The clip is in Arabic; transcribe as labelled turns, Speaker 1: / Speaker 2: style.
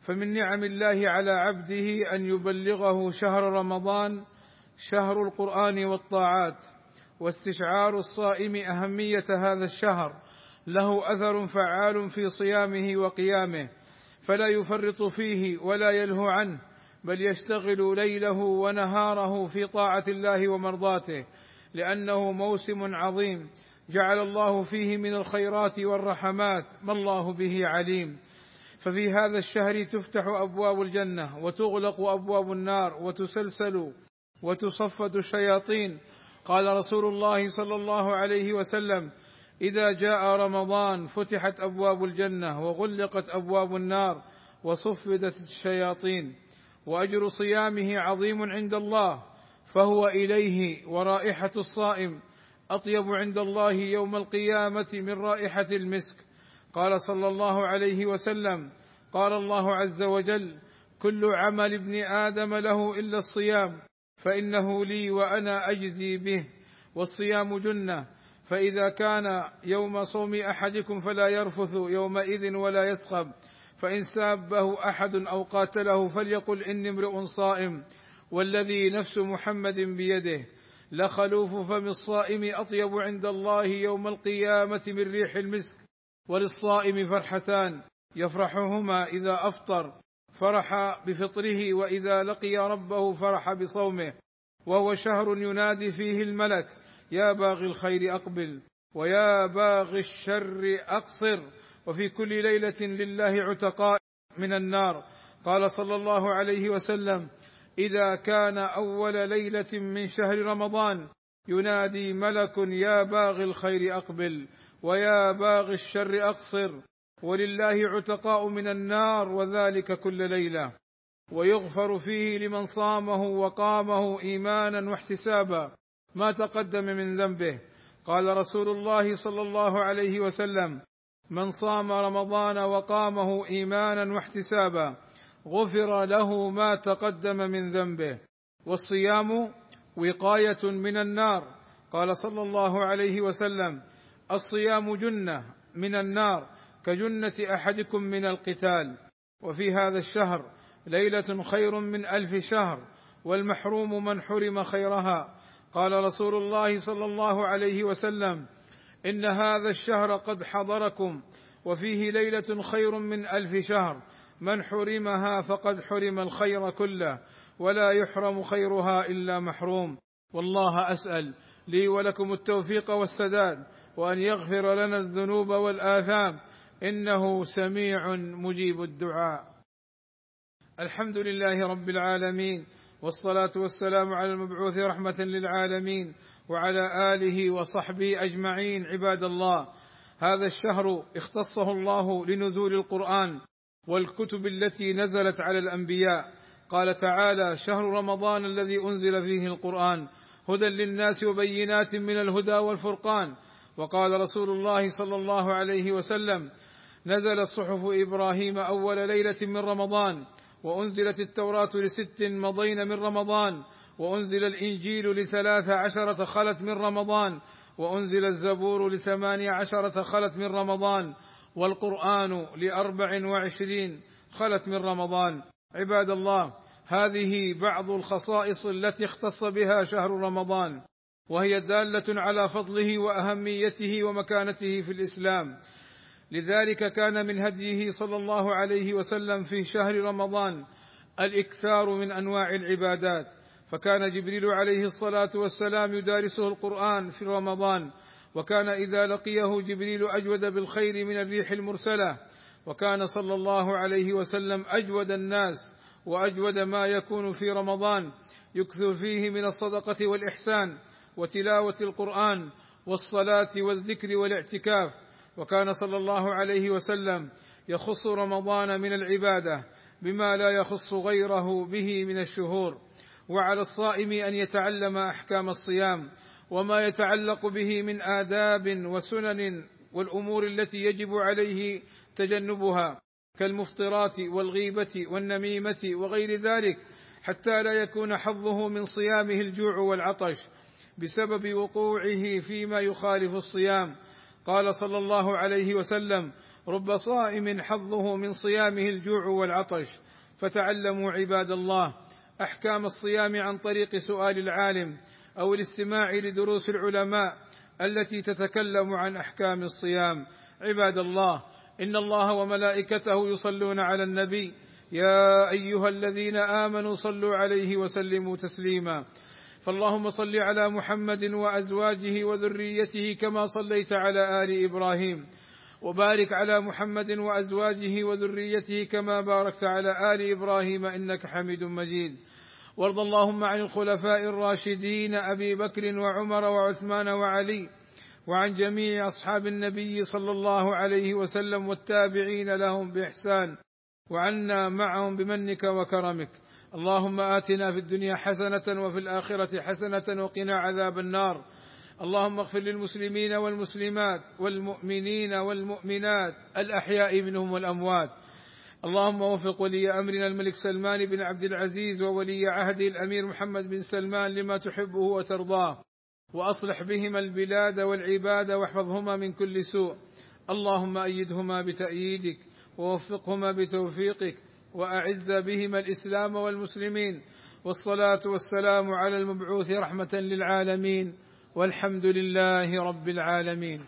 Speaker 1: فمن نعم الله على عبده أن يبلغه شهر رمضان شهر القرآن والطاعات واستشعار الصائم أهمية هذا الشهر له أثر فعال في صيامه وقيامه فلا يفرط فيه ولا يلهو عنه بل يشتغل ليله ونهاره في طاعة الله ومرضاته لأنه موسم عظيم جعل الله فيه من الخيرات والرحمات ما الله به عليم. ففي هذا الشهر تفتح أبواب الجنة وتغلق أبواب النار وتسلسل وتصفد الشياطين. قال رسول الله صلى الله عليه وسلم إذا جاء رمضان فتحت أبواب الجنة وغلقت أبواب النار وصفدت الشياطين. وأجر صيامه عظيم عند الله فهو إليه ورائحة الصائم. أطيب عند الله يوم القيامة من رائحة المسك. قال صلى الله عليه وسلم قال الله عز وجل كل عمل ابن آدم له إلا الصيام فإنه لي وأنا أجزي به والصيام جنة فإذا كان يوم صوم أحدكم فلا يرفث يومئذ ولا يسخب فإن سابه أحد أو قاتله فليقل إني امرؤ صائم والذي نفس محمد بيده لخلوف فم الصائم أطيب عند الله يوم القيامة من ريح المسك وللصائم فرحتان يفرحهما إذا أفطر فرح بفطره وإذا لقي ربه فرح بصومه. وهو شهر ينادي فيه الملك يا باغي الخير أقبل ويا باغي الشر أقصر. وفي كل ليلة لله عتقاء من النار. قال صلى الله عليه وسلم إذا كان أول ليلة من شهر رمضان ينادي ملك يا باغي الخير أقبل. ويا باغي الشر أقصر ولله عتقاء من النار وذلك كل ليلة. ويغفر فيه لمن صامه وقامه إيمانا واحتسابا. ما تقدم من ذنبه. قال رسول الله صلى الله عليه وسلم من صام رمضان وقامه إيمانا واحتسابا غفر له ما تقدم من ذنبه. والصيام وقاية من النار. قال صلى الله عليه وسلم الصيام جنة من النار كجنة أحدكم من القتال. وفي هذا الشهر ليلة خير من ألف شهر والمحروم من حرم خيرها. قال رسول الله صلى الله عليه وسلم إن هذا الشهر قد حضركم وفيه ليلة خير من ألف شهر. من حرمها فقد حرم الخير كله ولا يحرم خيرها إلا محروم. والله أسأل لي ولكم التوفيق والسداد وأن يغفر لنا الذنوب والآثام. إنه سميع مجيب الدعاء. الحمد لله رب العالمين والصلاة والسلام على المبعوث رحمة للعالمين وعلى آله وصحبه أجمعين عباد الله. هذا الشهر اختصه الله لنزول القرآن والكتب التي نزلت على الأنبياء. قال تعالى شهر رمضان الذي أنزل فيه القرآن. هدى للناس وبينات من الهدى والفرقان. وقال رسول الله صلى الله عليه وسلم نزلت صحف إبراهيم أول ليلة من رمضان وأنزلت التوراة لست مضين من رمضان وأنزل الإنجيل لثلاث عشرة خلت من رمضان وأنزل الزبور لثماني عشرة خلت من رمضان والقرآن لأربع وعشرين خلت من رمضان. عباد الله هذه بعض الخصائص التي اختص بها شهر رمضان. وهي دالة على فضله وأهميته ومكانته في الإسلام. لذلك كان من هديه صلى الله عليه وسلم في شهر رمضان الإكثار من أنواع العبادات. فكان جبريل عليه الصلاة والسلام يدارسه القرآن في رمضان وكان إذا لقيه جبريل أجود بالخير من الريح المرسلة وكان صلى الله عليه وسلم أجود الناس وأجود ما يكون في رمضان يكثر فيه من الصدقة والإحسان. وتلاوة القرآن والصلاة والذكر والاعتكاف. وكان صلى الله عليه وسلم يخص رمضان من العبادة بما لا يخص غيره به من الشهور. وعلى الصائم أن يتعلم أحكام الصيام وما يتعلق به من آداب وسنن والأمور التي يجب عليه تجنبها كالمفطرات والغيبة والنميمة وغير ذلك حتى لا يكون حظه من صيامه الجوع والعطش. بسبب وقوعه فيما يخالف الصيام. قال صلى الله عليه وسلم رب صائم حظه من صيامه الجوع والعطش. فتعلموا عباد الله أحكام الصيام عن طريق سؤال العالم أو الاستماع لدروس العلماء التي تتكلم عن أحكام الصيام. عباد الله إن الله وملائكته يصلون على النبي يا أيها الذين آمنوا صلوا عليه وسلموا تسليما. فاللهم صل على محمد وأزواجه وذريته كما صليت على آل إبراهيم وبارك على محمد وأزواجه وذريته كما باركت على آل إبراهيم إنك حميد مجيد. وارض اللهم عن الخلفاء الراشدين أبي بكر وعمر وعثمان وعلي وعن جميع أصحاب النبي صلى الله عليه وسلم والتابعين لهم بإحسان وعنا معهم بمنك وكرمك. اللهم آتنا في الدنيا حسنة وفي الآخرة حسنة وقنا عذاب النار. اللهم اغفر للمسلمين والمسلمات والمؤمنين والمؤمنات الأحياء منهم والأموات. اللهم وفق ولي أمرنا الملك سلمان بن عبد العزيز وولي عهده الأمير محمد بن سلمان لما تحبه وترضاه. وأصلح بهما البلاد والعباد واحفظهما من كل سوء. اللهم أيدهما بتأييدك ووفقهما بتوفيقك. وأعز بهما الإسلام والمسلمين والصلاة والسلام على المبعوث رحمة للعالمين والحمد لله رب العالمين.